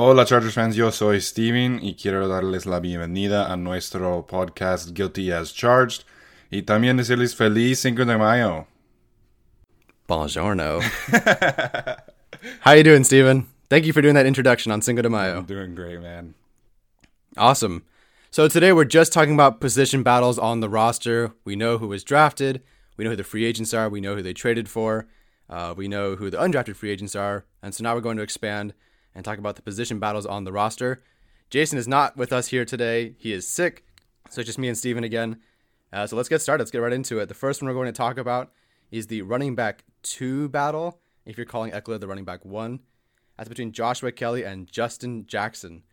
Hola Chargers fans, yo soy Steven y quiero darles la bienvenida a nuestro podcast Guilty as Charged y también decirles feliz Cinco de Mayo. Buongiorno. How you doing, Steven? Thank you for doing that introduction on Cinco de Mayo. I'm doing great, man. Awesome. So today we're just talking about position battles on the roster. We know who was drafted. We know who the free agents are. We know who they traded for. Uh, we know who the undrafted free agents are. And so now we're going to expand and talk about the position battles on the roster. Jason is not with us here today. He is sick. So it's just me and Steven again. Uh, so let's get started. Let's get right into it. The first one we're going to talk about is the running back two battle. If you're calling Ekeler the running back one, that's between Joshua Kelly and Justin Jackson.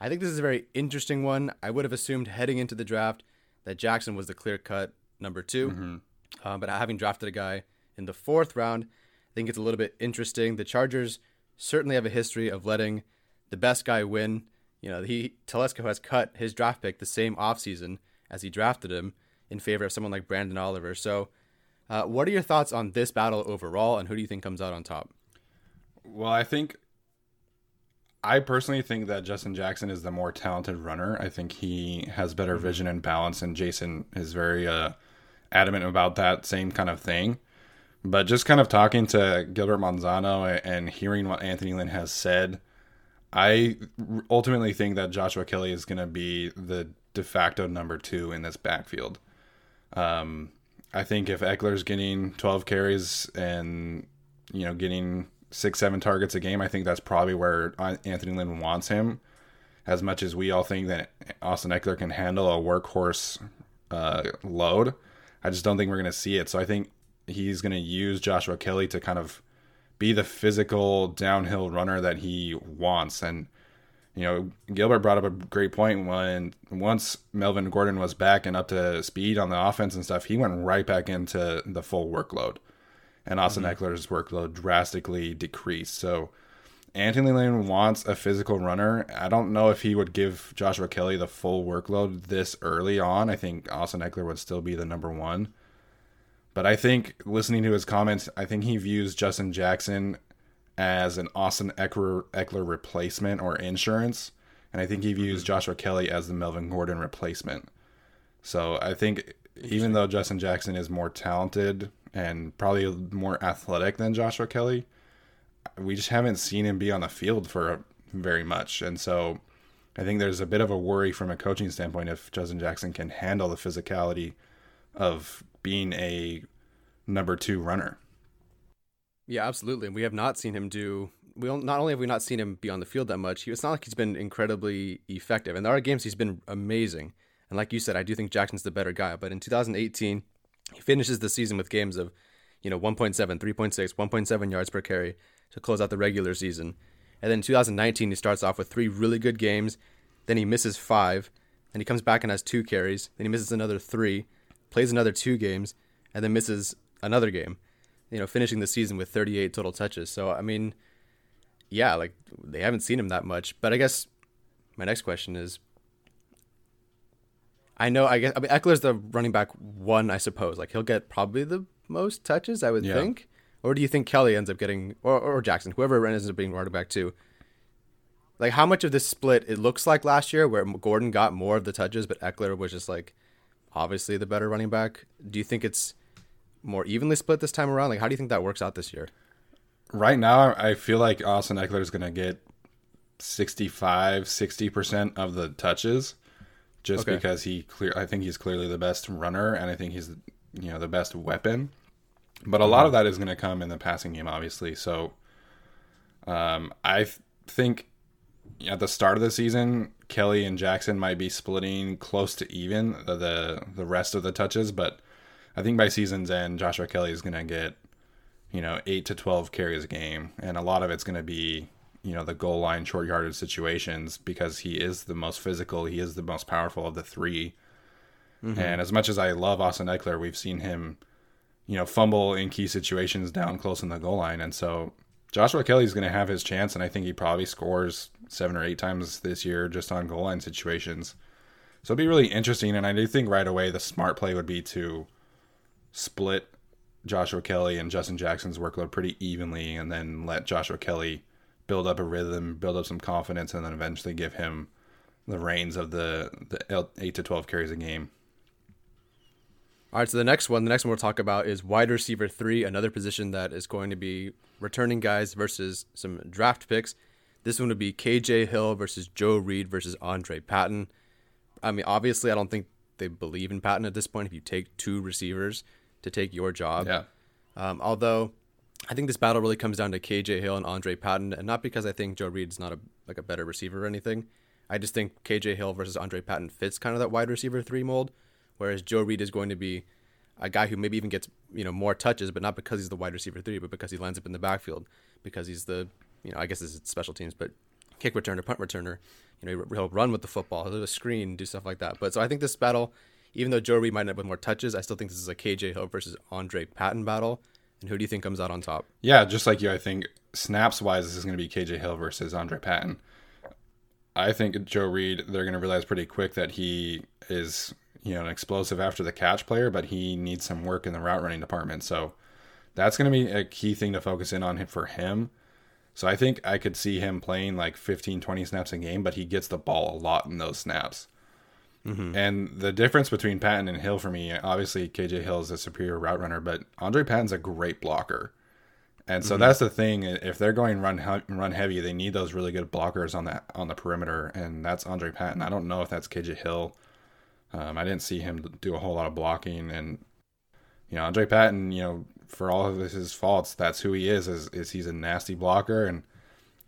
I think this is a very interesting one. I would have assumed heading into the draft that Jackson was the clear cut number 2 Mm-hmm. uh, but having drafted a guy in the fourth round, I think it's a little bit interesting. The Chargers certainly have a history of letting the best guy win. You know, he Telesco has cut his draft pick the same offseason as he drafted him in favor of someone like Branden Oliver. So, uh, what are your thoughts on this battle overall, and who do you think comes out on top? Well, I think I personally think that Justin Jackson is the more talented runner. I think he has better vision and balance, and Jason is very uh, adamant about that same kind of thing. But just kind of talking to Gilbert Manzano and hearing what Anthony Lynn has said, I ultimately think that Joshua Kelly is going to be the de facto number two in this backfield. Um, I think if Ekeler's getting 12 carries and you know getting six seven targets a game, I think that's probably where Anthony Lynn wants him. As much as we all think that Austin Ekeler can handle a workhorse uh, load, I just don't think we're going to see it. So I think he's going to use Joshua Kelly to kind of be the physical downhill runner that he wants. And you know, Gilbert brought up a great point when once Melvin Gordon was back and up to speed on the offense and stuff, he went right back into the full workload. And Austin mm-hmm. Ekeler's workload drastically decreased. So Anthony Lynn wants a physical runner. I don't know if he would give Joshua Kelly the full workload this early on. I think Austin Ekeler would still be the number one. But I think listening to his comments, I think he views Justin Jackson as an Austin Ekeler, Ekeler replacement or insurance. And I think he views mm-hmm. Joshua Kelly as the Melvin Gordon replacement. So I think even though Justin Jackson is more talented and probably more athletic than Joshua Kelly, we just haven't seen him be on the field for very much. And so I think there's a bit of a worry from a coaching standpoint if Justin Jackson can handle the physicality of being a number two runner. Yeah, absolutely. We have not seen him do we don't, only have we not seen him be on the field that much, he, it's not like he's been incredibly effective. And there are games he's been amazing. And like you said, I do think Jackson's the better guy. But in 2018, he finishes the season with games of, you know, 1.7, 3.6, 1.7 yards per carry to close out the regular season. And then in 2019, he starts off with three really good games. Then he misses five. Then he comes back and has two carries. Then he misses another three, plays another two games, and then misses another game. You know, finishing the season with 38 total touches. So I mean, yeah, like they haven't seen him that much. But I guess my next question is, I know I guess I mean Ekeler's the running back one, I suppose. Like he'll get probably the most touches, I would Yeah. think. Or do you think Kelly ends up getting, or, or Jackson, whoever ends up being running back two? Like how much of this split it looks like last year, where Gordon got more of the touches, but Ekeler was just like obviously the better running back. Do you think it's more evenly split this time around? Like how do you think that works out this year? Right now, I feel like Austin Ekeler is going to get 65, 60% of the touches just Okay. because he clear I think he's clearly the best runner and I think he's you know the best weapon. But a lot of that is going to come in the passing game obviously. So um I th- think at the start of the season, Kelly and Jackson might be splitting close to even the the, rest of the touches, but I think by season's end, Joshua Kelly is going to get you know, eight to 12 carries a game. And a lot of it's going to be, you know, the goal line short yardage situations because he is the most physical. He is the most powerful of the 3 mm-hmm. And as much as I love Austin Ekeler, we've seen him, you know, fumble in key situations down close in the goal line. And so Joshua Kelly's going to have his chance. And I think he probably scores seven or eight times this year just on goal line situations. So it'd be really interesting. And I do think right away the smart play would be to split Joshua Kelly and Justin Jackson's workload pretty evenly, and then let Joshua Kelly build up a rhythm, build up some confidence, and then eventually give him the reins of the the eight to twelve carries a game. All right, so the next one, the next one we'll talk about is wide receiver three, another position that is going to be returning guys versus some draft picks. This one would be KJ Hill versus Joe Reed versus Andre Patton. I mean, obviously, I don't think they believe in Patton at this point. If you take two receivers to take your job, Yeah, um, although I think this battle really comes down to KJ Hill and Andre Patton, and not because I think Joe Reed's not a like a better receiver or anything. I just think KJ Hill versus Andre Patton fits kind of that wide receiver three mold, whereas Joe Reed is going to be a guy who maybe even gets you know more touches, but not because he's the wide receiver three, but because he lines up in the backfield, because he's the you know I guess is special teams, but kick returner, punt returner. You know he'll run with the football, he'll do a screen, do stuff like that. But so I think this battle, even though Joe Reed might end up with more touches, I still think this is a KJ Hill versus Andre Patton battle. And who do you think comes out on top? yeah. Just like you, I think snaps wise, this is going to be KJ Hill versus Andre Patton. I think Joe Reed, they're going to realize pretty quick that he is, you know, an explosive after the catch player, but he needs some work in the route running department. So that's going to be a key thing to focus in on for him. So I think I could see him playing like 15, 20 snaps a game, but he gets the ball a lot in those snaps. And the difference between Patton and Hill for me, obviously KJ Hill is a superior route runner, but Andre Patton's a great blocker. And so that's the thing. If they're going run run heavy, they need those really good blockers on that on the perimeter, and that's Andre Patton. I don't know if that's KJ Hill. Um, I didn't see him do a whole lot of blocking, and you know Andre Patton, you know for all of his faults, that's who he is. Is, is he's a nasty blocker, and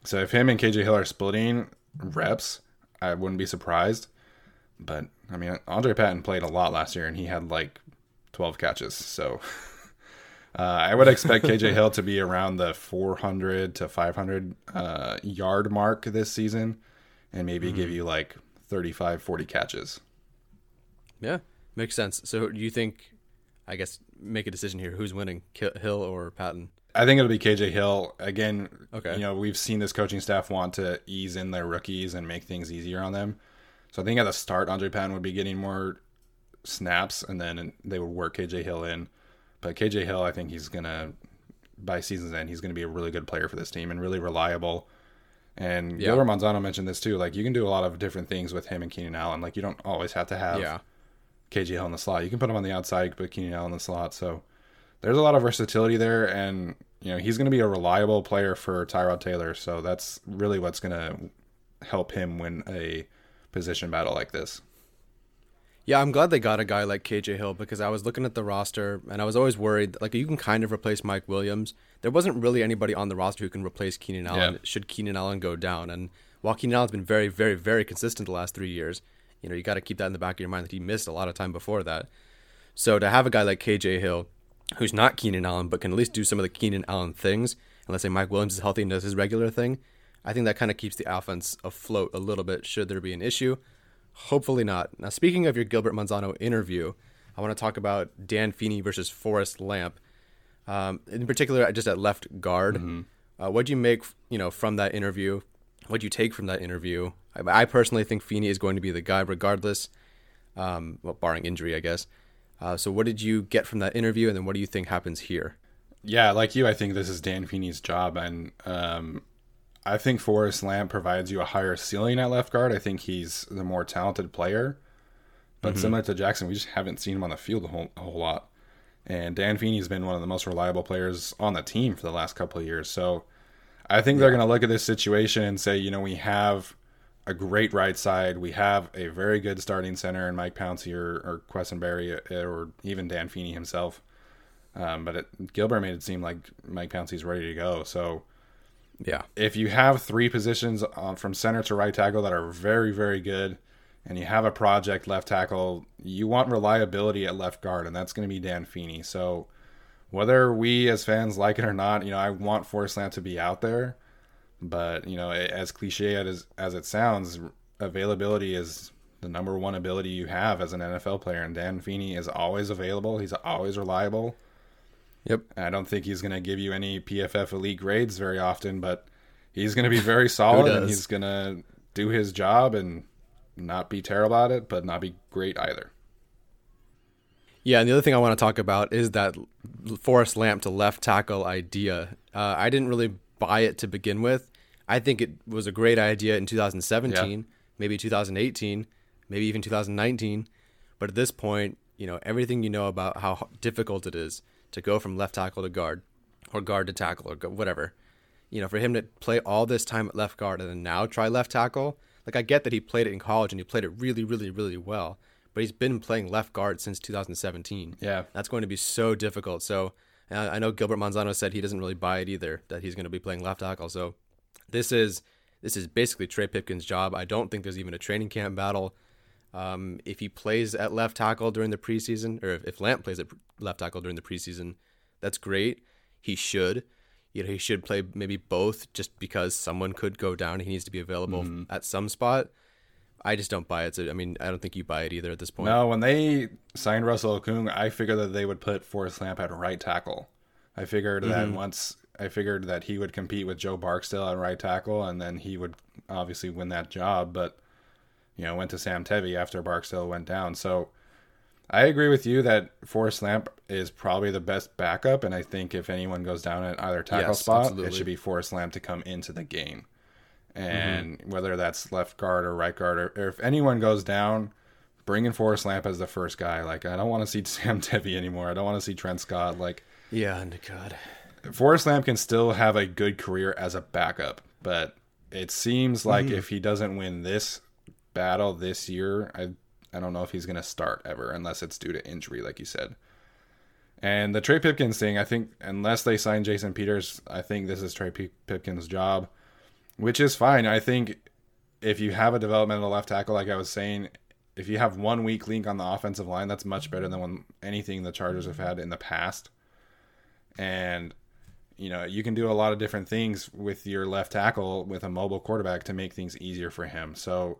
so if him and KJ Hill are splitting reps, I wouldn't be surprised. But I mean, Andre Patton played a lot last year, and he had like twelve catches, so. Uh, I would expect KJ Hill to be around the 400 to 500 uh, yard mark this season and maybe give you like 35, 40 catches. Yeah, makes sense. So do you think, I guess, make a decision here? Who's winning, Hill or Patton? I think it'll be KJ Hill. Again, Okay. you know, we've seen this coaching staff want to ease in their rookies and make things easier on them. So I think at the start, Andre Patton would be getting more snaps and then they would work KJ Hill in. But KJ Hill, I think he's going to, by season's end, he's going to be a really good player for this team and really reliable. And Yeah. Gilbert Manzano mentioned this too. Like, you can do a lot of different things with him and Keenan Allen. Like, you don't always have to have Yeah, KJ Hill in the slot. You can put him on the outside, you can put Keenan Allen in the slot. So there's a lot of versatility there, and you know he's going to be a reliable player for Tyrod Taylor. So that's really what's going to help him win a position battle like this. Yeah, I'm glad they got a guy like KJ Hill because I was looking at the roster and I was always worried like you can kind of replace Mike Williams. There wasn't really anybody on the roster who can replace Keenan Allen Yeah. should Keenan Allen go down. And while Keenan Allen's been very, very, very consistent the last three years, you know, you got to keep that in the back of your mind that he missed a lot of time before that. So to have a guy like KJ Hill, who's not Keenan Allen, but can at least do some of the Keenan Allen things, and let's say Mike Williams is healthy and does his regular thing, I think that kind of keeps the offense afloat a little bit should there be an issue. Hopefully not. Now, speaking of your Gilbert Manzano interview, I want to talk about Dan Feeney versus Forrest Lamp. Um, in particular, just at left guard. Uh, what do you make, you know, from that interview? What do you take from that interview? I, I personally think Feeney is going to be the guy, regardless, um, well, barring injury, I guess. Uh, so, what did you get from that interview, and then what do you think happens here? Yeah, like you, I think this is Dan Feeney's job, and um, I think Forrest Lamp provides you a higher ceiling at left guard. I think he's the more talented player, but similar to Jackson, we just haven't seen him on the field a whole, a whole lot. And Dan Feeney's been one of the most reliable players on the team for the last couple of years. So I think they're going to look at this situation and say, you know, we have a great right side. We have a very good starting center in Mike Pouncey or, or Quessenberry or even Dan Feeney himself. Um, but it, Gilbert made it seem like Mike Pouncey's ready to go. So Yeah. if you have three positions uh, from center to right tackle that are very, very good, and you have a project left tackle, you want reliability at left guard, and that's going to be Dan Feeney. So whether we as fans like it or not, you know, I want Forrest Lamp to be out there, but you know, as cliche as as it sounds, availability is the number one ability you have as an NFL player, and Dan Feeney is always available. He's always reliable. Yep. I don't think he's going to give you any PFF elite grades very often, but he's going to be very solid and he's going to do his job and not be terrible at it, but not be great either. Yeah, and the other thing I want to talk about is that Forrest Lamp to left tackle idea. Uh, I didn't really buy it to begin with. I think it was a great idea in 2017, maybe 2018, maybe even 2019. But at this point, you know, everything you know about how difficult it is to go from left tackle to guard or guard to tackle or whatever. You know, for him to play all this time at left guard and then now try left tackle, like I get that he played it in college and he played it really, really, really well, but he's been playing left guard since 2017. Yeah. That's going to be so difficult. So uh, I know Gilbert Manzano said he doesn't really buy it either that he's going to be playing left tackle. So this is this is basically Trey Pipkins' job. I don't think there's even a training camp battle. Um, if he plays at left tackle during the preseason, or if, if Lamp plays at left tackle during the preseason, that's great. He should. You know, he should play maybe both just because someone could go down. He needs to be available at some spot. I just don't buy it. So, I mean, I don't think you buy it either at this point. No, when they signed Russell Okung, I figured that they would put Forrest Lamp at right tackle. I figured that once I figured that he would compete with Joe Barksdale at right tackle, and then he would obviously win that job. But you know, went to Sam Tevi after Barksdale went down. So I agree with you that Forrest Lamp is probably the best backup, and I think if anyone goes down at either tackle Yes, spot, absolutely. it should be Forrest Lamp to come into the game. Mm-hmm. And whether that's left guard or right guard, or, or if anyone goes down, bring in Forrest Lamp as the first guy. Like I don't want to see Sam Tevi anymore. I don't want to see Trent Scott. Like Yeah, and God. Forrest Lamp can still have a good career as a backup, but it seems like mm-hmm. if he doesn't win this battle this year, I I don't know if he's gonna start ever unless it's due to injury, like you said. And the Trey Pipkins thing, I think unless they sign Jason Peters, I think this is Trey P- Pipkins' job, which is fine. I think if you have a developmental left tackle, like I was saying, if you have one weak link on the offensive line, that's much better than when anything the Chargers have had in the past. And you know, you can do a lot of different things with your left tackle with a mobile quarterback to make things easier for him. So,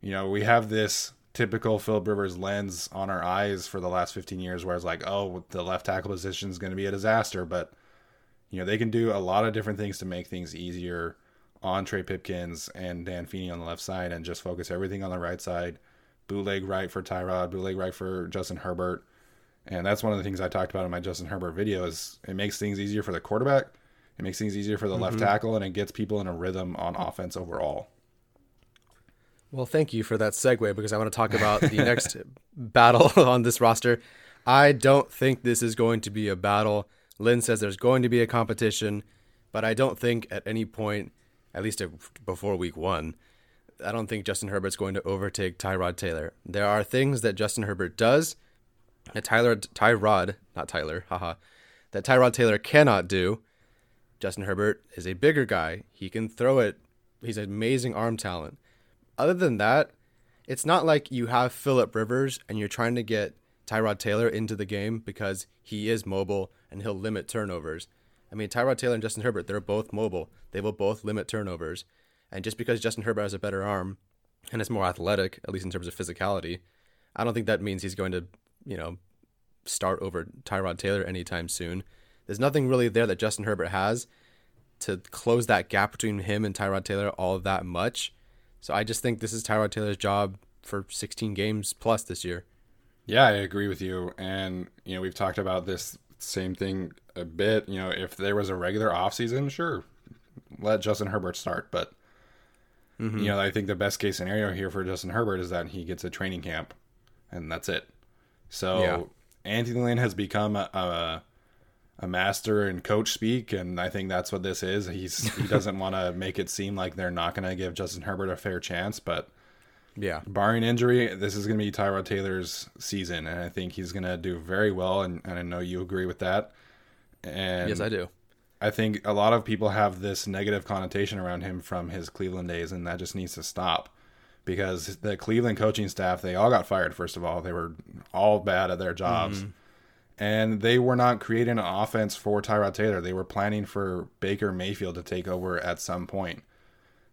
you know, we have this typical Philip Rivers lens on our eyes for the last 15 years where it's like, oh, the left tackle position is going to be a disaster. But, you know, they can do a lot of different things to make things easier on Trey Pipkins and Dan Feeney on the left side and just focus everything on the right side. Bootleg right for Tyrod, bootleg right for Justin Herbert. And that's one of the things I talked about in my Justin Herbert video is it makes things easier for the quarterback, it makes things easier for the left mm-hmm. tackle, and it gets people in a rhythm on offense overall. Well, thank you for that segue because I want to talk about the next battle on this roster. I don't think this is going to be a battle. Lynn says there's going to be a competition, but I don't think at any point, at least before week one, I don't think Justin Herbert's going to overtake Tyrod Taylor. There are things that Justin Herbert does that Tyler Tyrod, not Tyler, haha, that Tyrod Taylor cannot do. Justin Herbert is a bigger guy. He can throw it. He's an amazing arm talent. Other than that, it's not like you have Philip Rivers and you're trying to get Tyrod Taylor into the game because he is mobile and he'll limit turnovers. I mean, Tyrod Taylor and Justin Herbert, they're both mobile. They will both limit turnovers. And just because Justin Herbert has a better arm and is more athletic, at least in terms of physicality, I don't think that means he's going to, you know, start over Tyrod Taylor anytime soon. There's nothing really there that Justin Herbert has to close that gap between him and Tyrod Taylor all that much. So I just think this is Tyrod Taylor's job for 16 games plus this year. Yeah, I agree with you. And, you know, we've talked about this same thing a bit. You know, if there was a regular offseason, sure, let Justin Herbert start. But, mm-hmm. you know, I think the best case scenario here for Justin Herbert is that he gets a training camp and that's it. So yeah. Anthony Lynn has become a, a, a master in coach speak, and I think that's what this is. He's he doesn't want to make it seem like they're not going to give Justin Herbert a fair chance, but yeah, barring injury, this is going to be Tyrod Taylor's season, and I think he's going to do very well. And, and I know you agree with that. And yes, I do. I think a lot of people have this negative connotation around him from his Cleveland days, and that just needs to stop because the Cleveland coaching staff they all got fired. First of all, they were all bad at their jobs, mm-hmm. and they were not creating an offense for Tyrod Taylor. They were planning for Baker Mayfield to take over at some point.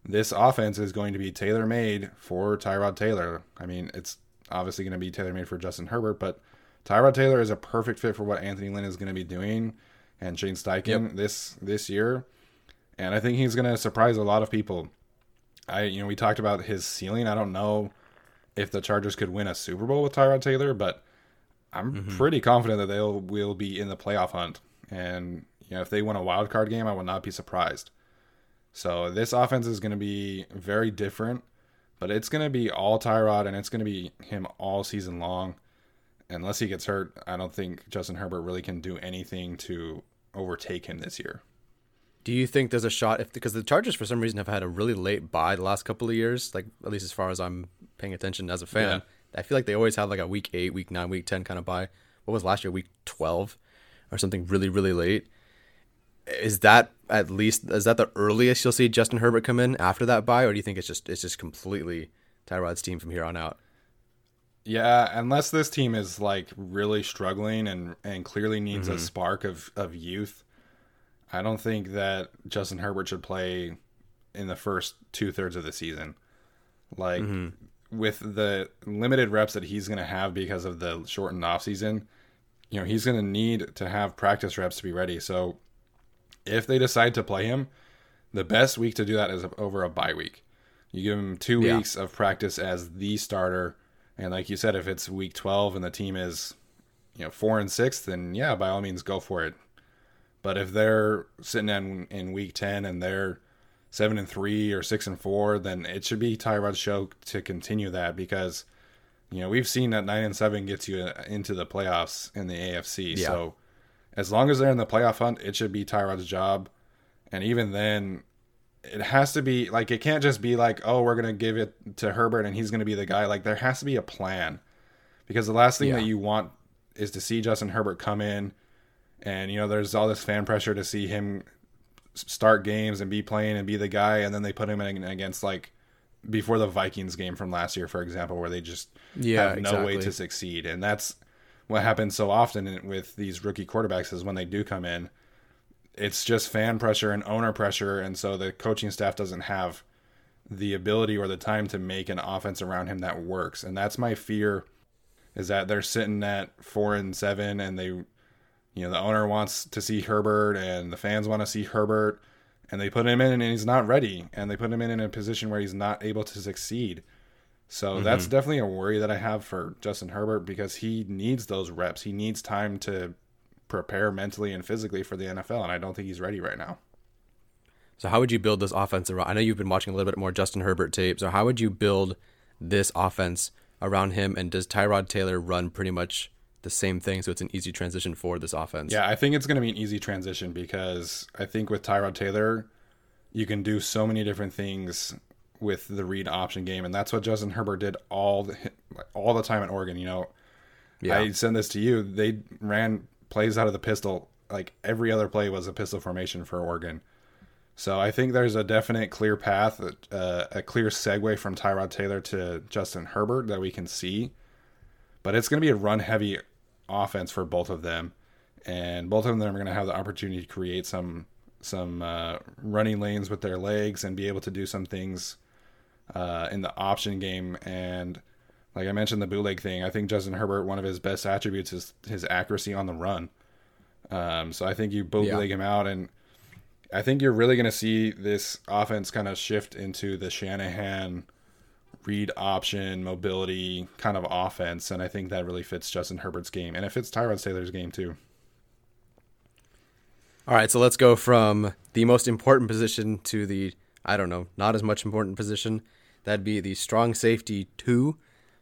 This offense is going to be tailor made for Tyrod Taylor. I mean, it's obviously going to be tailor made for Justin Herbert, but Tyrod Taylor is a perfect fit for what Anthony Lynn is going to be doing and Shane Steichen yep. this this year. And I think he's going to surprise a lot of people. I you know we talked about his ceiling. I don't know if the Chargers could win a Super Bowl with Tyrod Taylor, but I'm mm-hmm. pretty confident that they'll will be in the playoff hunt. And you know if they win a wild card game, I would not be surprised. So this offense is going to be very different, but it's going to be all Tyrod and it's going to be him all season long. Unless he gets hurt, I don't think Justin Herbert really can do anything to overtake him this year. Do you think there's a shot if because the Chargers for some reason have had a really late buy the last couple of years, like at least as far as I'm paying attention as a fan. Yeah. I feel like they always have like a week eight, week nine, week ten kind of buy. What was last year, week twelve, or something really really late? Is that at least is that the earliest you'll see Justin Herbert come in after that buy, or do you think it's just it's just completely Tyrod's team from here on out? Yeah, unless this team is like really struggling and and clearly needs mm-hmm. a spark of of youth I don't think that Justin Herbert should play in the first two thirds of the season. Like mm-hmm. with the limited reps that he's going to have because of the shortened off season, you know, he's going to need to have practice reps to be ready. So if they decide to play him, the best week to do that is over a bye week. You give him two yeah. weeks of practice as the starter. And like you said, if it's week 12 and the team is, you know, four and six, then yeah, by all means, go for it. But if they're sitting in in week ten and they're seven and three or six and four, then it should be Tyrod's show to continue that because you know we've seen that nine and seven gets you uh, into the playoffs in the AFC. Yeah. So as long as they're in the playoff hunt, it should be Tyrod's job. And even then, it has to be like it can't just be like, oh, we're gonna give it to Herbert and he's gonna be the guy. Like there has to be a plan because the last thing yeah. that you want is to see Justin Herbert come in and you know there's all this fan pressure to see him start games and be playing and be the guy. And then they put him in against like before the Vikings game from last year for example where they just yeah, have no exactly. way to succeed. And that's what happens so often with these rookie quarterbacks is when they do come in it's just fan pressure and owner pressure. And so the coaching staff doesn't have the ability or the time to make an offense around him that works. And that's my fear is that they're sitting at 4 and 7 and they you know the owner wants to see Herbert and the fans want to see Herbert and they put him in and he's not ready and they put him in in a position where he's not able to succeed. So mm-hmm. that's definitely a worry that I have for Justin Herbert because he needs those reps. He needs time to prepare mentally and physically for the NFL and I don't think he's ready right now. So how would you build this offense around I know you've been watching a little bit more Justin Herbert tape. So how would you build this offense around him and does Tyrod Taylor run pretty much the same thing, so it's an easy transition for this offense. Yeah, I think it's going to be an easy transition because I think with Tyrod Taylor, you can do so many different things with the read option game, and that's what Justin Herbert did all the all the time at Oregon. You know, Yeah. I send this to you. They ran plays out of the pistol. Like every other play was a pistol formation for Oregon. So I think there's a definite clear path, uh, a clear segue from Tyrod Taylor to Justin Herbert that we can see. But it's going to be a run heavy offense for both of them, and both of them are going to have the opportunity to create some some uh, running lanes with their legs and be able to do some things uh, in the option game. And like I mentioned, the bootleg thing. I think Justin Herbert, one of his best attributes is his accuracy on the run. Um, so I think you bootleg Yeah. him out, and I think you're really going to see this offense kind of shift into the Shanahan read option mobility kind of offense, and I think that really fits Justin Herbert's game, and it fits Tyrod Taylor's game too. All right, so let's go from the most important position to the I don't know, not as much important position. That'd be the strong safety two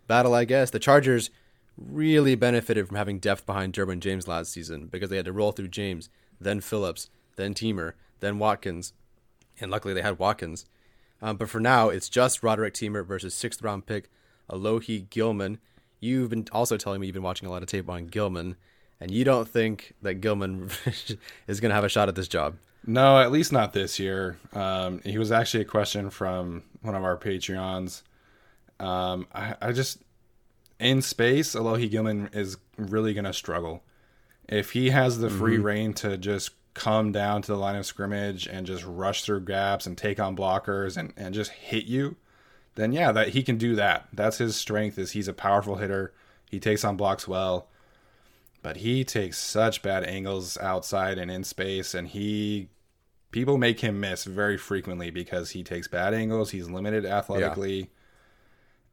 battle, I guess. The Chargers really benefited from having depth behind Derwin James last season because they had to roll through James, then Phillips, then Teamer, then Watkins, and luckily they had Watkins. Um, but for now, it's just Roderick Teamer versus sixth round pick Alohi Gilman. You've been also telling me you've been watching a lot of tape on Gilman, and you don't think that Gilman is going to have a shot at this job. No, at least not this year. Um, he was actually a question from one of our Patreons. Um, I, I just in space, Alohi Gilman is really going to struggle. If he has the free reign to just come down to the line of scrimmage and just rush through gaps and take on blockers and, and just hit you, then yeah, that he can do that. That's his strength is he's a powerful hitter. He takes on blocks well. But he takes such bad angles outside and in space and he people make him miss very frequently because he takes bad angles, he's limited athletically.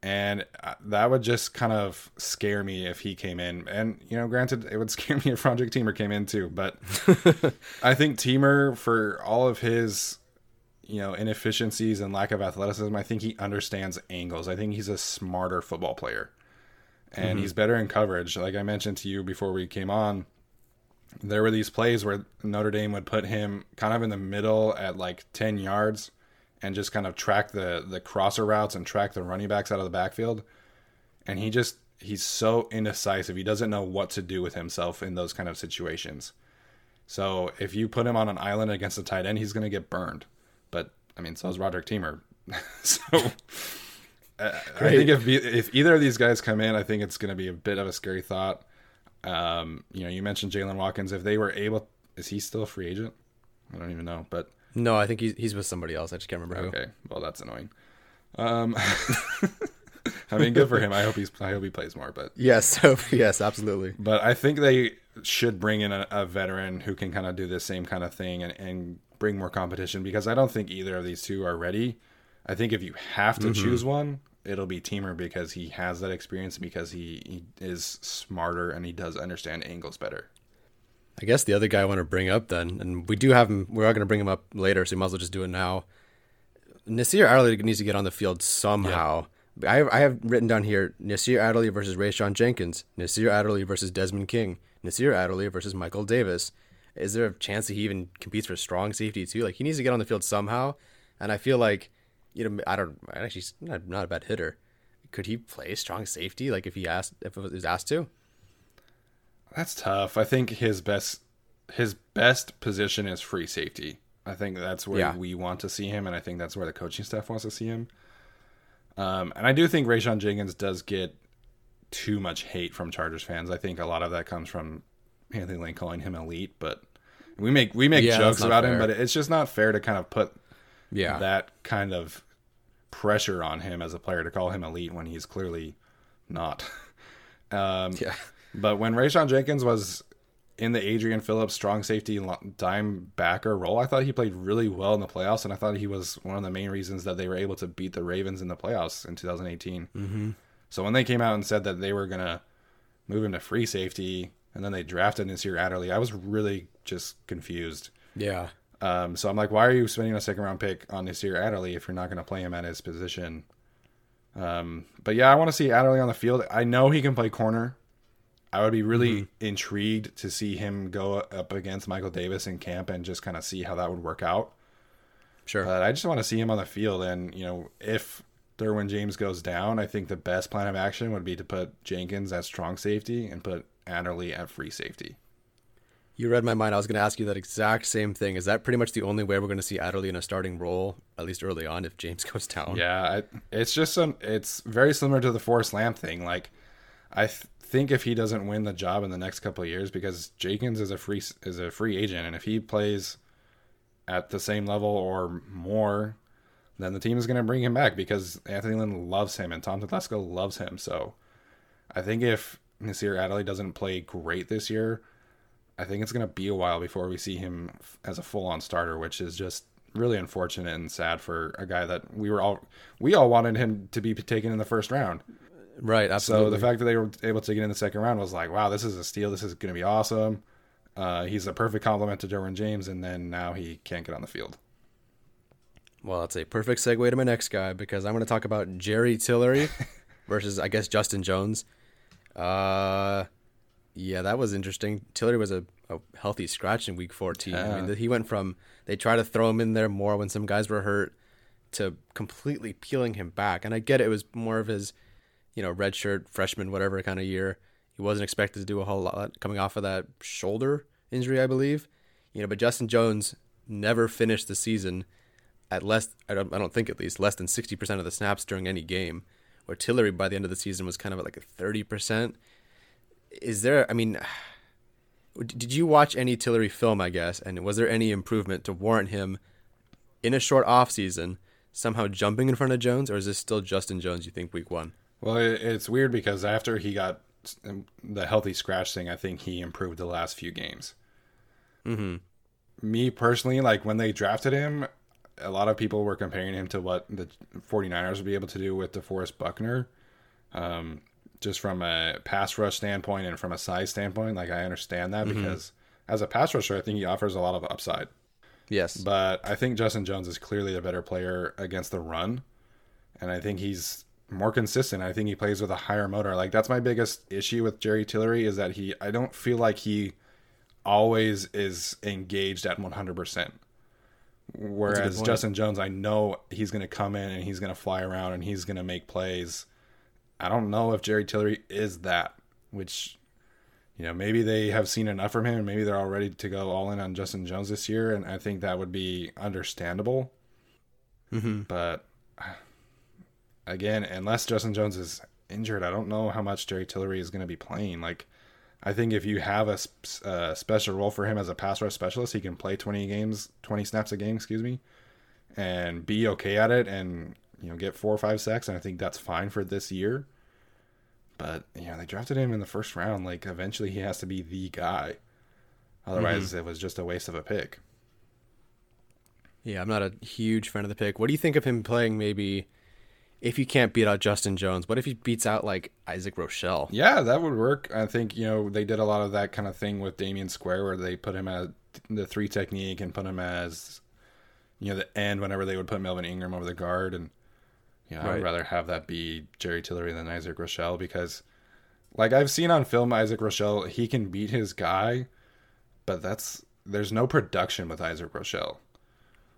And uh, that would just kind of scare me if he came in. And, you know, granted, it would scare me if Project Teamer came in too. But I think Teamer, for all of his, you know, inefficiencies and lack of athleticism, I think he understands angles. I think he's a smarter football player. And he's better in coverage. Like I mentioned to you before we came on, there were these plays where Notre Dame would put him kind of in the middle at like 10 yards and just kind of track the the crosser routes and track the running backs out of the backfield. And he just he's so indecisive. He doesn't know what to do with himself in those kind of situations. So if you put him on an island against a tight end, he's going to get burned. But I mean, so is Roderick Teamer. so uh, I think if if either of these guys come in, I think it's going to be a bit of a scary thought. Um, you know, you mentioned Jaylen Watkins. If they were able, is he still a free agent? I don't even know, but No, I think he's, he's with somebody else. I just can't remember who. okay. Well, that's annoying. Um, I mean, good for him. I hope he's. I hope he plays more. But Yes, yes, absolutely. but I think they should bring in a, a veteran who can kind of do the same kind of thing and, and bring more competition because I don't think either of these two are ready. I think if you have to choose one, it'll be Teamer because he has that experience because he, he is smarter and he does understand angles better. I guess the other guy I want to bring up then, and we do have him, we are going to bring him up later, so we might as well just do it now. Nasir Adderley needs to get on the field somehow. I, have, I have written down here Nasir Adderley versus Rayshawn Jenkins, Nasir Adderley versus Desmond King, Nasir Adderley versus Michael Davis. Is there a chance that he even competes for strong safety too? Like he needs to get on the field somehow, and I feel like, you know, I don't actually he's not, not a bad hitter. Could he play strong safety? Like if he asked, if it was asked to? That's tough. I think his best his best position is free safety. I think that's where Yeah. we want to see him, and I think that's where the coaching staff wants to see him. Um, and I do think Rayshawn Jenkins does get too much hate from Chargers fans. I think a lot of that comes from Anthony Lynn calling him elite, but we make we make Yeah, jokes about him, but it's just not fair to kind of put Yeah. that kind of pressure on him as a player to call him elite when he's clearly not. Um, yeah. But when Rayshawn Jenkins was in the Adrian Phillips strong safety dime backer role, I thought he played really well in the playoffs, and I thought he was one of the main reasons that they were able to beat the Ravens in the playoffs in 2018. Mm-hmm. So when they came out and said that they were gonna move him to free safety, and then they drafted Nasir Adderley, I was really just confused. Yeah. Um, so I'm like, why are you spending a second round pick on Nasir Adderley if you're not going to play him at his position? Um, but yeah, I want to see Adderley on the field. I know he can play corner. I would be really mm-hmm. intrigued to see him go up against Michael Davis in camp and just kind of see how that would work out. Sure. But I just want to see him on the field. And, you know, if Derwin James goes down, I think the best plan of action would be to put Jenkins at strong safety and put Adderley at free safety. You read my mind. I was going to ask you that exact same thing. Is that pretty much the only way we're going to see Adderley in a starting role, at least early on, if James goes down? Yeah, I, it's just some. It's very similar to the Forrest Lamp thing. Like, I th- think if he doesn't win the job in the next couple of years, because Jenkins is a free is a free agent, and if he plays at the same level or more, then the team is going to bring him back because Anthony Lynn loves him and Tom Telesco loves him. So, I think if Nasir Adderley doesn't play great this year I think it's going to be a while before we see him as a full on starter, which is just really unfortunate and sad for a guy that we were all we all wanted him to be taken in the first round. Right. Absolutely. So the fact that they were able to get in the second round was like, wow, this is a steal. This is going to be awesome. Uh, he's a perfect complement to Derwin James, and then now he can't get on the field. Well, that's a perfect segue to my next guy because I'm going to talk about Jerry Tillery versus, I guess, Justin Jones. Uh, yeah, that was interesting. Tillery was a, a healthy scratch in week 14. Yeah. I mean, he went from they try to throw him in there more when some guys were hurt to completely peeling him back. And I get it, it was more of his, you know, redshirt freshman whatever kind of year. He wasn't expected to do a whole lot coming off of that shoulder injury, I believe. You know, but Justin Jones never finished the season at less I don't, I don't think at least less than 60% of the snaps during any game. Where Tillery by the end of the season was kind of at like a 30% is there? I mean, did you watch any Tillery film? I guess, and was there any improvement to warrant him in a short off season somehow jumping in front of Jones, or is this still Justin Jones? You think week one? Well, it's weird because after he got the healthy scratch thing, I think he improved the last few games. Hmm. Me personally, like when they drafted him, a lot of people were comparing him to what the 49ers would be able to do with DeForest Buckner. Um, just from a pass rush standpoint and from a size standpoint. Like I understand that mm-hmm. because as a pass rusher, I think he offers a lot of upside. Yes. But I think Justin Jones is clearly a better player against the run. And I think he's more consistent. I think he plays with a higher motor. Like that's my biggest issue with Jerry Tillery is that he I don't feel like he always is engaged at 100%. Whereas Justin Jones, I know he's going to come in and he's going to fly around and he's going to make plays I don't know if Jerry Tillery is that, which you know maybe they have seen enough from him and maybe they're all ready to go all in on Justin Jones this year, and I think that would be understandable. Mm-hmm. But again, unless Justin Jones is injured, I don't know how much Jerry Tillery is going to be playing. Like, I think if you have a, a, special role for him as a pass rush specialist, he can play 20 games, 20 snaps a game, excuse me, and be okay at it and, you know, get four or five sacks. And I think that's fine for this year. But you know, they drafted him in the first round. Like eventually, he has to be the guy. Otherwise, mm-hmm. it was just a waste of a pick. Yeah, I'm not a huge fan of the pick. What do you think of him playing? Maybe if he can't beat out Justin Jones, what if he beats out like Isaac Rochell? Yeah, that would work. I think you know they did a lot of that kind of thing with Damion Square, where they put him at the three technique and put him as you know the end whenever they would put Melvin Ingram over the guard and you know, right. I'd rather have that be Jerry Tillery than Isaac Rochell because, like I've seen on film, Isaac Rochell, he can beat his guy, but that's there's no production with Isaac Rochell.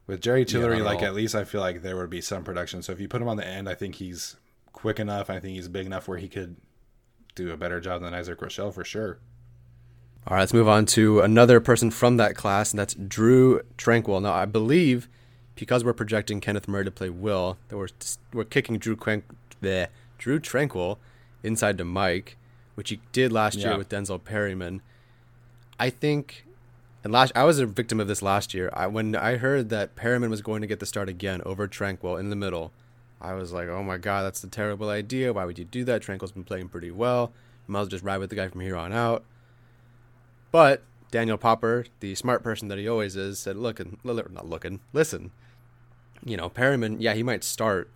With Jerry Tillery, yeah, like all. at least I feel like there would be some production. So if you put him on the end, I think he's quick enough. I think he's big enough where he could do a better job than Isaac Rochell for sure. All right, let's move on to another person from that class, and that's Drue Tranquill. Now, I believe because we're projecting Kenneth Murray to play Will, that we're we're kicking Drew Crank, bleh, Drue Tranquill inside to Mike, which he did last yeah. year with Denzel Perryman. I think, and last I was a victim of this last year. I, when I heard that Perryman was going to get the start again over Tranquill in the middle, I was like, oh my god, that's a terrible idea. Why would you do that? Tranquill's been playing pretty well. You might as well just ride with the guy from here on out. But Daniel Popper, the smart person that he always is, said, "Look, not looking, listen you know, Perryman, yeah, he might start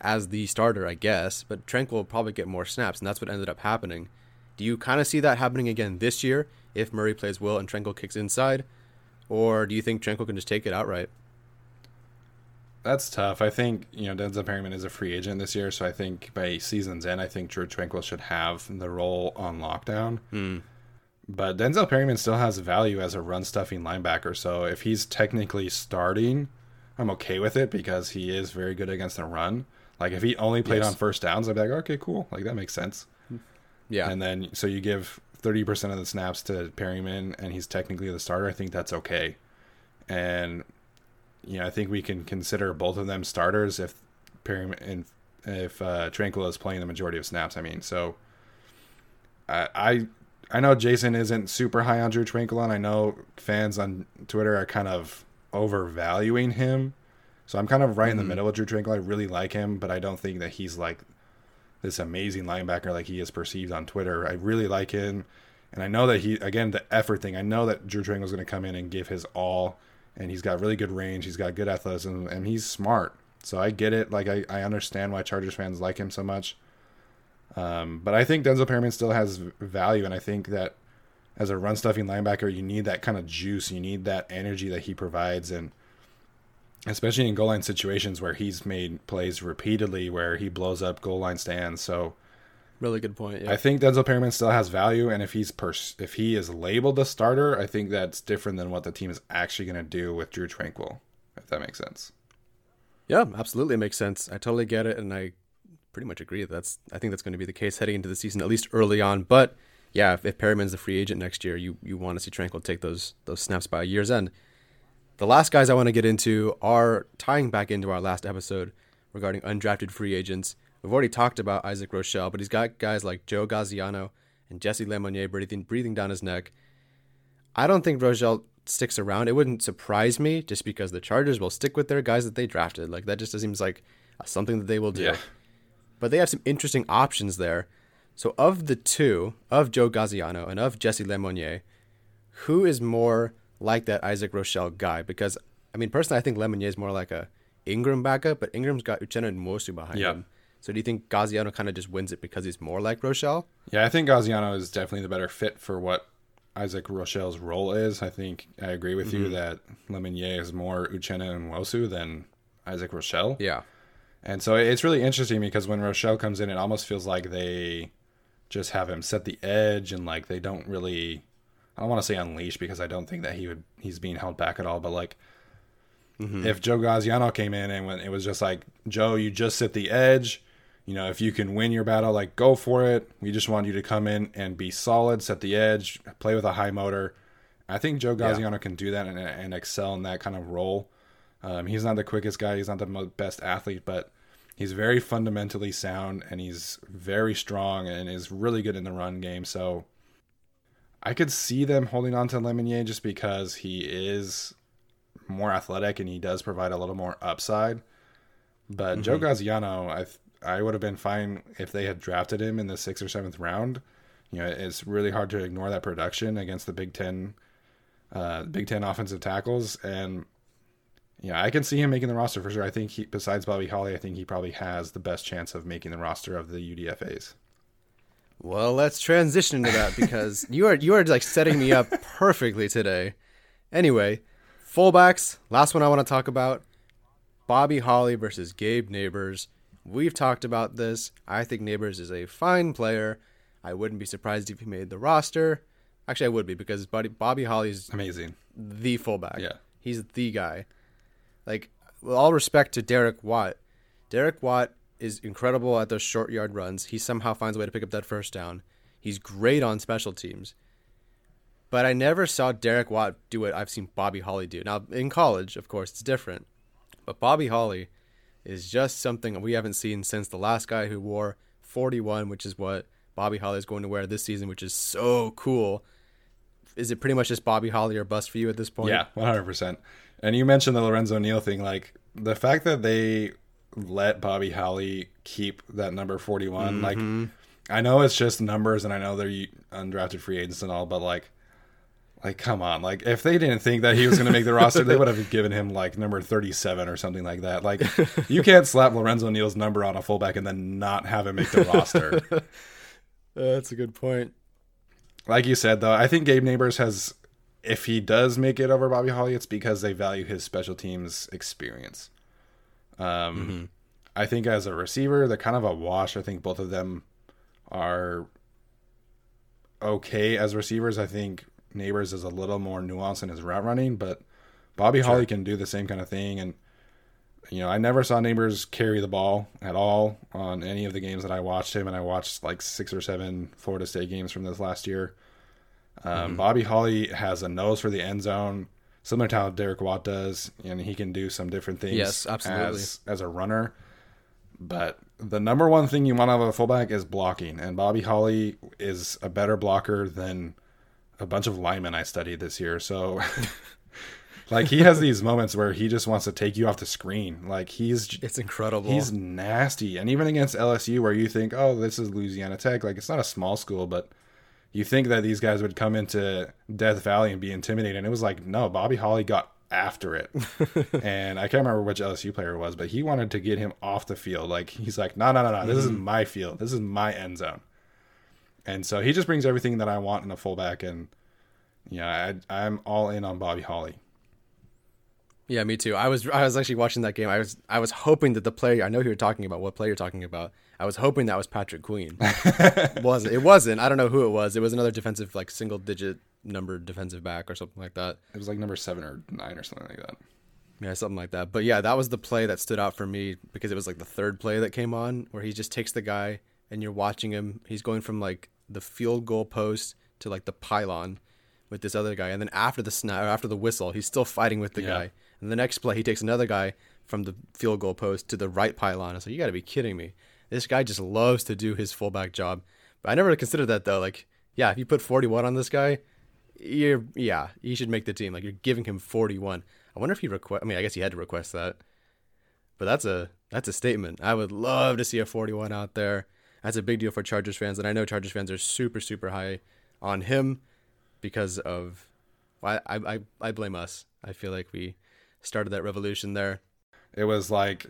as the starter, I guess, but Tranquill will probably get more snaps, and that's what ended up happening. Do you kind of see that happening again this year if Murray plays well and Tranquill kicks inside? Or do you think Tranquill can just take it outright? That's tough. I think, you know, Denzel Perryman is a free agent this year, so I think by season's end, I think Drue Tranquill should have the role on lockdown. Mm. But Denzel Perryman still has value as a run stuffing linebacker, so if he's technically starting – I'm okay with it because he is very good against the run. Like if he only played Yes. on first downs, I'd be like, okay, cool. Like that makes sense. Yeah. And then so you give 30% of the snaps to Perryman and he's technically the starter. I think that's okay. And you know, I think we can consider both of them starters if Perryman and if uh, Tranquill is playing the majority of snaps. I mean, so I I I know Jason isn't super high on Drue Tranquill, and I know fans on Twitter are kind of overvaluing him. So I'm kind of right in the middle with Drue Tranquill. I really like him, but I don't think that he's like this amazing linebacker like he is perceived on Twitter. I really like him, and I know that he again the effort thing. I know that Drue Tranquill is going to come in and give his all, and he's got really good range. He's got good athleticism, and he's smart. So I get it. Like I, I understand why Chargers fans like him so much. Um, but I think Denzel Perryman still has value, and I think that as a run stuffing linebacker, you need that kind of juice. You need that energy that he provides, and especially in goal line situations where he's made plays repeatedly where he blows up goal line stands. So really good point. Yeah. I think Denzel Perryman still has value, and if he's pers- if he is labeled a starter, I think that's different than what the team is actually going to do with Drue Tranquill. If that makes sense. Yeah, absolutely makes sense. I totally get it, and I pretty much agree. That's I think that's going to be the case heading into the season, at least early on. But yeah, if, if Perryman's the free agent next year, you you want to see Tranquill take those those snaps by year's end. The last guys I want to get into are tying back into our last episode regarding undrafted free agents. We've already talked about Isaac Rochell, but he's got guys like Joe Gaziano and Jessie Lemonier breathing breathing down his neck. I don't think Rochell sticks around. It wouldn't surprise me just because the Chargers will stick with their guys that they drafted. Like that just seems like something that they will do. Yeah. But they have some interesting options there. So of the two, of Joe Gaziano and of Jessie Lemonier, who is more like that Isaac Rochell guy? Because I mean, personally, I think Lemonier is more like a Ingram backup, but Ingram's got Uchenna and Nwosu behind Yeah. him. So do you think Gaziano kind of just wins it because he's more like Rochell? Yeah, I think Gaziano is definitely the better fit for what Isaac Rochell's role is. I think I agree with you mm-hmm. that Lemonier is more Uchenna and Nwosu than Isaac Rochell. Yeah. And so it's really interesting because when Rochell comes in, it almost feels like they just have him set the edge and like they don't really. I don't want to say unleash because I don't think that he would he's being held back at all. But like, if Joe Gaziano came in and when it was just like Joe, you just set the edge. You know, if you can win your battle, like go for it. We just want you to come in and be solid, set the edge, play with a high motor. I think Joe Gaziano can do that and, and excel in that kind of role. Um, he's not the quickest guy. He's not the mo- best athlete, but he's very fundamentally sound and he's very strong and is really good in the run game. So I could see them holding on to Lemonier just because he is more athletic and he does provide a little more upside. But Joe Gaziano, I th- I would have been fine if they had drafted him in the sixth or seventh round. You know, it's really hard to ignore that production against the Big Ten, uh, Big Ten offensive tackles, and yeah, I can see him making the roster for sure. I think he, besides Bobby Holly, I think he probably has the best chance of making the roster of the UDFA's. Well, let's transition to that because you are you are like setting me up perfectly today. Anyway, fullbacks. Last one I want to talk about: Bobby Holly versus Gabe Nabers. We've talked about this. I think Nabers is a fine player. I wouldn't be surprised if he made the roster. Actually, I would be because Bobby, Bobby Holly's Amazing. the fullback. Yeah. He's the guy. Like, with all respect to Derek Watt, Derek Watt is incredible at those short yard runs. He somehow finds a way to pick up that first down. He's great on special teams. But I never saw Derek Watt do what I've seen Bobby Holly do. Now, in college, of course, it's different. But Bobby Holly is just something we haven't seen since the last guy who wore 41, which is what Bobby Holly is going to wear this season, which is so cool. Is it pretty much just Bobby Holly or bust for you at this point? Yeah, one hundred percent. And you mentioned the Lorenzo Neal thing, like the fact that they let Bobby Holly keep that number 41 Like, I know it's just numbers, and I know they're undrafted free agents and all, but like, like come on, like if they didn't think that he was going to make the roster, they would have given him like number thirty-seven or something like that. Like, you can't slap Lorenzo Neal's number on a fullback and then not have him make the roster. Uh, that's a good point. like you said though, I think Gabe Nabers has if he does make it over Bobby Holly, it's because they value his special teams experience. Um I think as a receiver, they're kind of a wash. I think both of them are okay as receivers. I think Nabers is a little more nuanced in his route running, but Bobby Holly can do the same kind of thing and You know, I never saw Nabers carry the ball at all on any of the games that I watched him, and I watched like six or seven Florida State games from this last year. Um, Mm-hmm. Bobby Holly has a nose for the end zone, similar to how Derek Watt does, and he can do some different things. Yes, absolutely. As, as a runner, but the number one thing you want out of a fullback is blocking, and Bobby Holly is a better blocker than a bunch of linemen I studied this year. So, like, he has these moments where he just wants to take you off the screen. Like, he's It's incredible. he's nasty, and even against LSU, where you think, oh, this is Louisiana Tech, like it's not a small school, but you think that these guys would come into Death Valley and be intimidated. And it was like, no, Bobby Holly got after it. and I can't remember which LSU player it was, but he wanted to get him off the field. Like he's like, no, no, no, no, this is mm-hmm. my field. This is my end zone. And so he just brings everything that I want in a fullback. And yeah, I, I'm all in on Bobby Holly. Yeah, me too. I was I was actually watching that game. I was I was hoping that the player I know who you're talking about, what player you're talking about. I was hoping that was Patrick Queen. wasn't it wasn't. I don't know who it was. It was another defensive like single digit number defensive back or something like that. It was like number seven or nine or something like that. Yeah, something like that. But yeah, that was the play that stood out for me because it was like the third play that came on where he just takes the guy and you're watching him. He's going from like the field goal post to like the pylon with this other guy, and then after the snap, after the whistle, he's still fighting with the Yeah. guy. And the next play, he takes another guy from the field goal post to the right pylon. So you got to be kidding me. This guy just loves to do his fullback job. But I never considered that though. Like, yeah, if you put 41 on this guy, you're yeah, he should make the team. Like you're giving him 41. I wonder if he request. I mean, I guess he had to request that. But that's a that's a statement. I would love to see a 41 out there. That's a big deal for Chargers fans, and I know Chargers fans are super super high on him because of. I I I, I blame us. I feel like we started that revolution there. it was like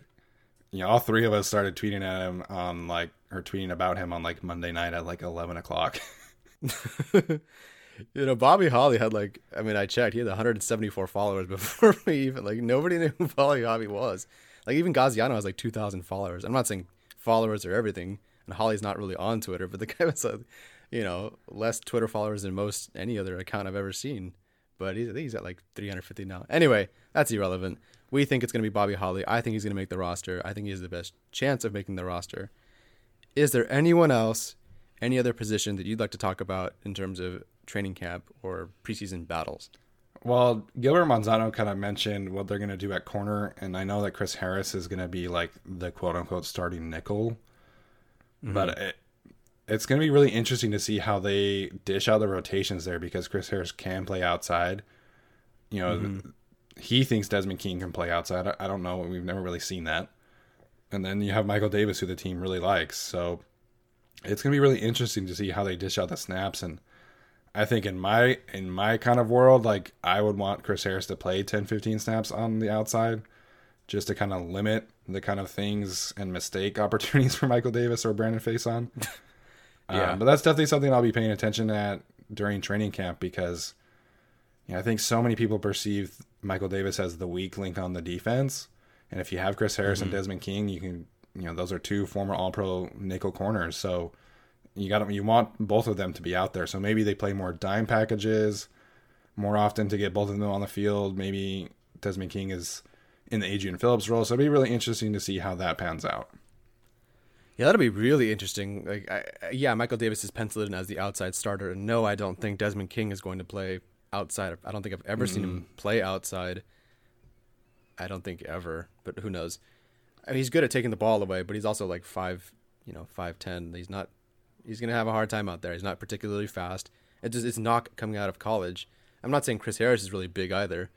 you know all three of us started tweeting at him on like or tweeting about him on like monday night at like 11 o'clock You know, Bobby Holly had like, I mean, I checked, he had 174 followers before me even. Like, nobody knew who Bobby Holly was. Like, even Gaziano has like 2,000 followers. I'm not saying followers are everything, and Holly's not really on Twitter, but the guy has, uh, you know, less Twitter followers than most any other account I've ever seen. But he's, I think he's at like 350 now. Anyway, that's irrelevant. We think it's going to be Bobby Holly. I think he's going to make the roster. I think he has the best chance of making the roster. Is there anyone else, any other position that you'd like to talk about in terms of training camp or preseason battles? well gilbert manzano kind of mentioned what they're going to do at corner and i know that chris harris is going to be like the quote unquote starting nickel mm-hmm. but it, it's going to be really interesting to see how they dish out the rotations there because chris harris can play outside. You know mm-hmm. he thinks desmond king can play outside. I, I don't know. We've never really seen that. And then you have michael davis who the team really likes. So it's going to be really interesting to see how they dish out the snaps. And I think in my in my kind of world, like I would want Chris Harris to play 10, 15 snaps on the outside, just to kind of limit the kind of things and mistake opportunities for Michael Davis or Brandon Facyson. Yeah. um, but that's definitely something I'll be paying attention at during training camp because, you know, I think so many people perceive Michael Davis as the weak link on the defense, and if you have Chris Harris and Desmond King, you can, you know, those are two former All Pro nickel corners, so you got you want both of them to be out there. So maybe they play more dime packages more often to get both of them on the field. Maybe Desmond King is in the Adrian Phillips role. So it'd be really interesting to see how that pans out. Yeah, that'll be really interesting. Like, I, yeah, Michael Davis is penciled in as the outside starter, and no, I don't think Desmond King is going to play outside. I don't think I've ever seen him mm. play outside. I don't think ever, but who knows? I mean, he's good at taking the ball away, but he's also like five, you know, five ten. He's not. He's gonna have a hard time out there. He's not particularly fast. It just it's not coming out of college. I'm not saying Chris Harris is really big either,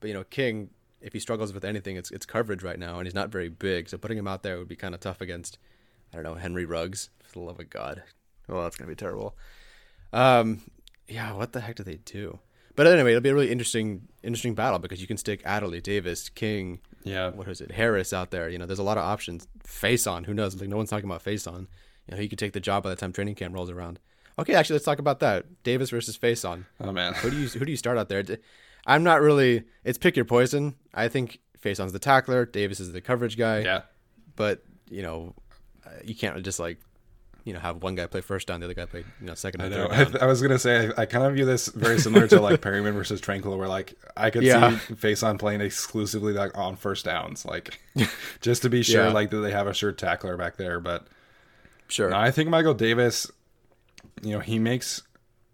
but you know, King, if he struggles with anything, it's it's coverage right now, and he's not very big. So putting him out there would be kind of tough against, I don't know, Henry Ruggs. For the love of God, oh, that's gonna be terrible. Um, yeah, what the heck do they do? But anyway, it'll be a really interesting, interesting battle because you can stick Adderley, Davis, King, Yeah. what is it, Harris out there. You know, there's a lot of options. Facyson, who knows? Like no one's talking about Facyson. You know, he could take the job by the time training camp rolls around. Okay, actually, let's talk about that. Davis versus Facyson. Oh man. Who do you who do you start out there? I'm not really. It's pick your poison. I think Facyson's the tackler. Davis is the coverage guy. yeah. But you know, you can't just like you know have one guy play first down, the other guy play you know second I know. third I, down. I was gonna say I, I kind of view this very similar to like Perryman versus Tranquill, where like I could Yeah. see Facyson playing exclusively like on first downs, like just to be sure Yeah. like that they have a sure tackler back there. But sure. no, I think Michael Davis, you know, he makes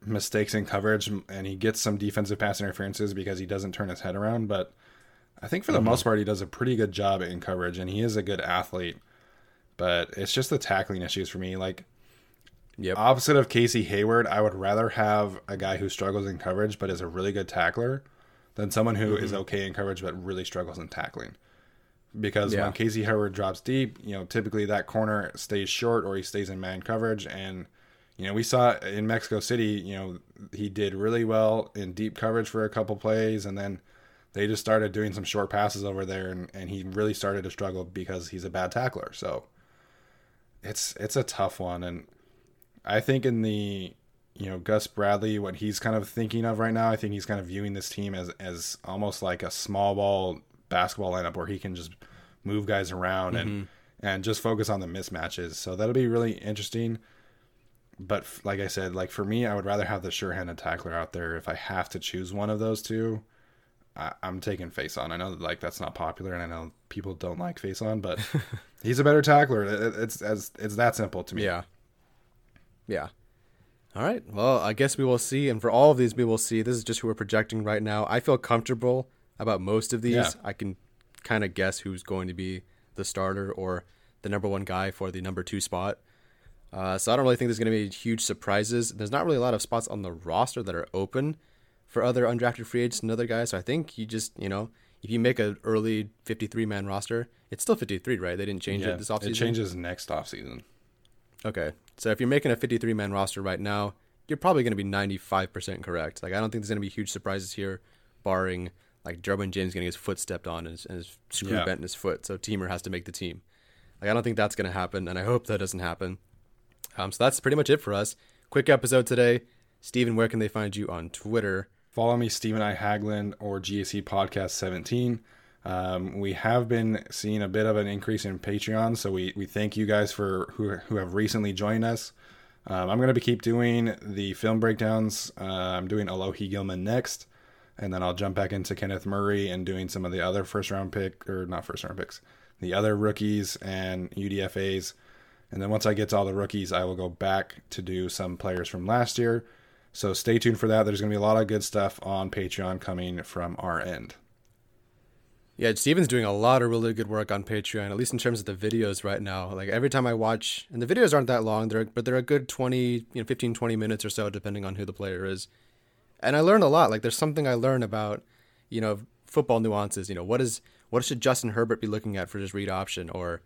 mistakes in coverage and he gets some defensive pass interferences because he doesn't turn his head around. But I think for the mm-hmm. most part, he does a pretty good job in coverage and he is a good athlete. But it's just the tackling issues for me. Like Yep. opposite of Casey Hayward, I would rather have a guy who struggles in coverage but is a really good tackler than someone who is mm-hmm. okay in coverage but really struggles in tackling. Because Yeah. when Casey Hayward drops deep, you know, typically that corner stays short or he stays in man coverage. And, you know, we saw in Mexico City, you know, he did really well in deep coverage for a couple plays and then they just started doing some short passes over there and, and he really started to struggle because he's a bad tackler. So it's it's a tough one and I think in the you know Gus Bradley, what he's kind of thinking of right now, I think he's kind of viewing this team as as almost like a small ball basketball lineup where he can just move guys around and mm-hmm. and just focus on the mismatches. So that'll be really interesting. But like I said, like for me, I would rather have the sure-handed tackler out there. If I have to choose one of those two, I, I'm taking Facyson. I know that like that's not popular, and I know people don't like Facyson, but he's a better tackler. It- It's as it's that simple to me. Yeah. Yeah. All right. Well, I guess we will see. And for all of these, we will see. This is just who we're projecting right now. I feel comfortable about most of these. Yeah. I can kind of guess who's going to be the starter or the number one guy for the number two spot. Uh, so I don't really think there's going to be huge surprises. There's not really a lot of spots on the roster that are open for other undrafted free agents and other guys. So I think you just, you know, if you make an early 53 man roster, it's still 53, right? They didn't change Yeah, it this offseason. it changes next offseason. Okay. So if you're making a 53 man roster right now, you're probably going to be 95% correct. Like, I don't think there's going to be huge surprises here, barring like Derwin James getting his foot stepped on and his, and his screw Yeah. bent in his foot. So Teamer has to make the team. Like, I don't think that's going to happen, and I hope that doesn't happen. Um, so that's pretty much it for us. Quick episode today. Steven, where can they find you on Twitter? Follow me, Stephen I. Haglund or GAC Podcast 17. Um, we have been seeing a bit of an increase in Patreon, so we, we thank you guys for who, who have recently joined us. Um, I'm going to keep doing the film breakdowns. Uh, I'm doing Alohi Gilman next, and then I'll jump back into Kenneth Murray and doing some of the other first round pick, or not first round picks, the other rookies and UDFAs. And then once I get to all the rookies, I will go back to do some players from last year. So stay tuned for that. There's going to be a lot of good stuff on Patreon coming from our end. Yeah, Steven's doing a lot of really good work on Patreon, at least in terms of the videos right now. Like every time I watch, and the videos aren't that long, they're but they're a good 20, you know, 15, 20 minutes or so, depending on who the player is. And I learn a lot. Like there's something I learn about, you know, football nuances. You know, what is what should Justin Herbert be looking at for his read option? Or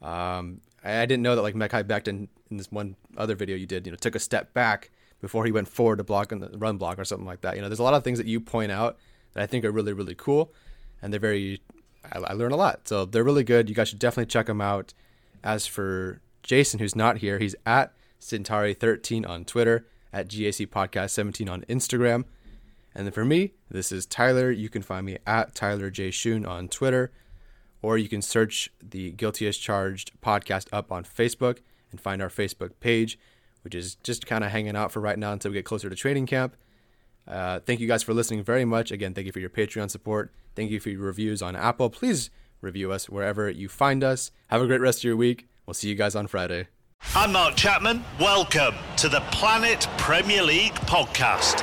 um, I, didn't know that like Mekhi Becton in this one other video you did, you know, took a step back before he went forward to block and run block or something like that. You know, there's a lot of things that you point out that I think are really really cool, and they're very. I, I learn a lot, so they're really good. You guys should definitely check them out. As for Jason, who's not here, he's at Centauri13 on Twitter, at GAC Podcast 17 on Instagram. And then for me, this is Tyler. You can find me at Tyler J. Shoon on Twitter, or you can search the Guilty as Charged podcast up on Facebook and find our Facebook page, which is just kind of hanging out for right now until we get closer to training camp. Uh, thank you guys for listening very much. Again, thank you for your Patreon support. Thank you for your reviews on Apple. Please review us wherever you find us. Have a great rest of your week. We'll see you guys on Friday. I'm Mark Chapman. Welcome to the Planet Premier League podcast.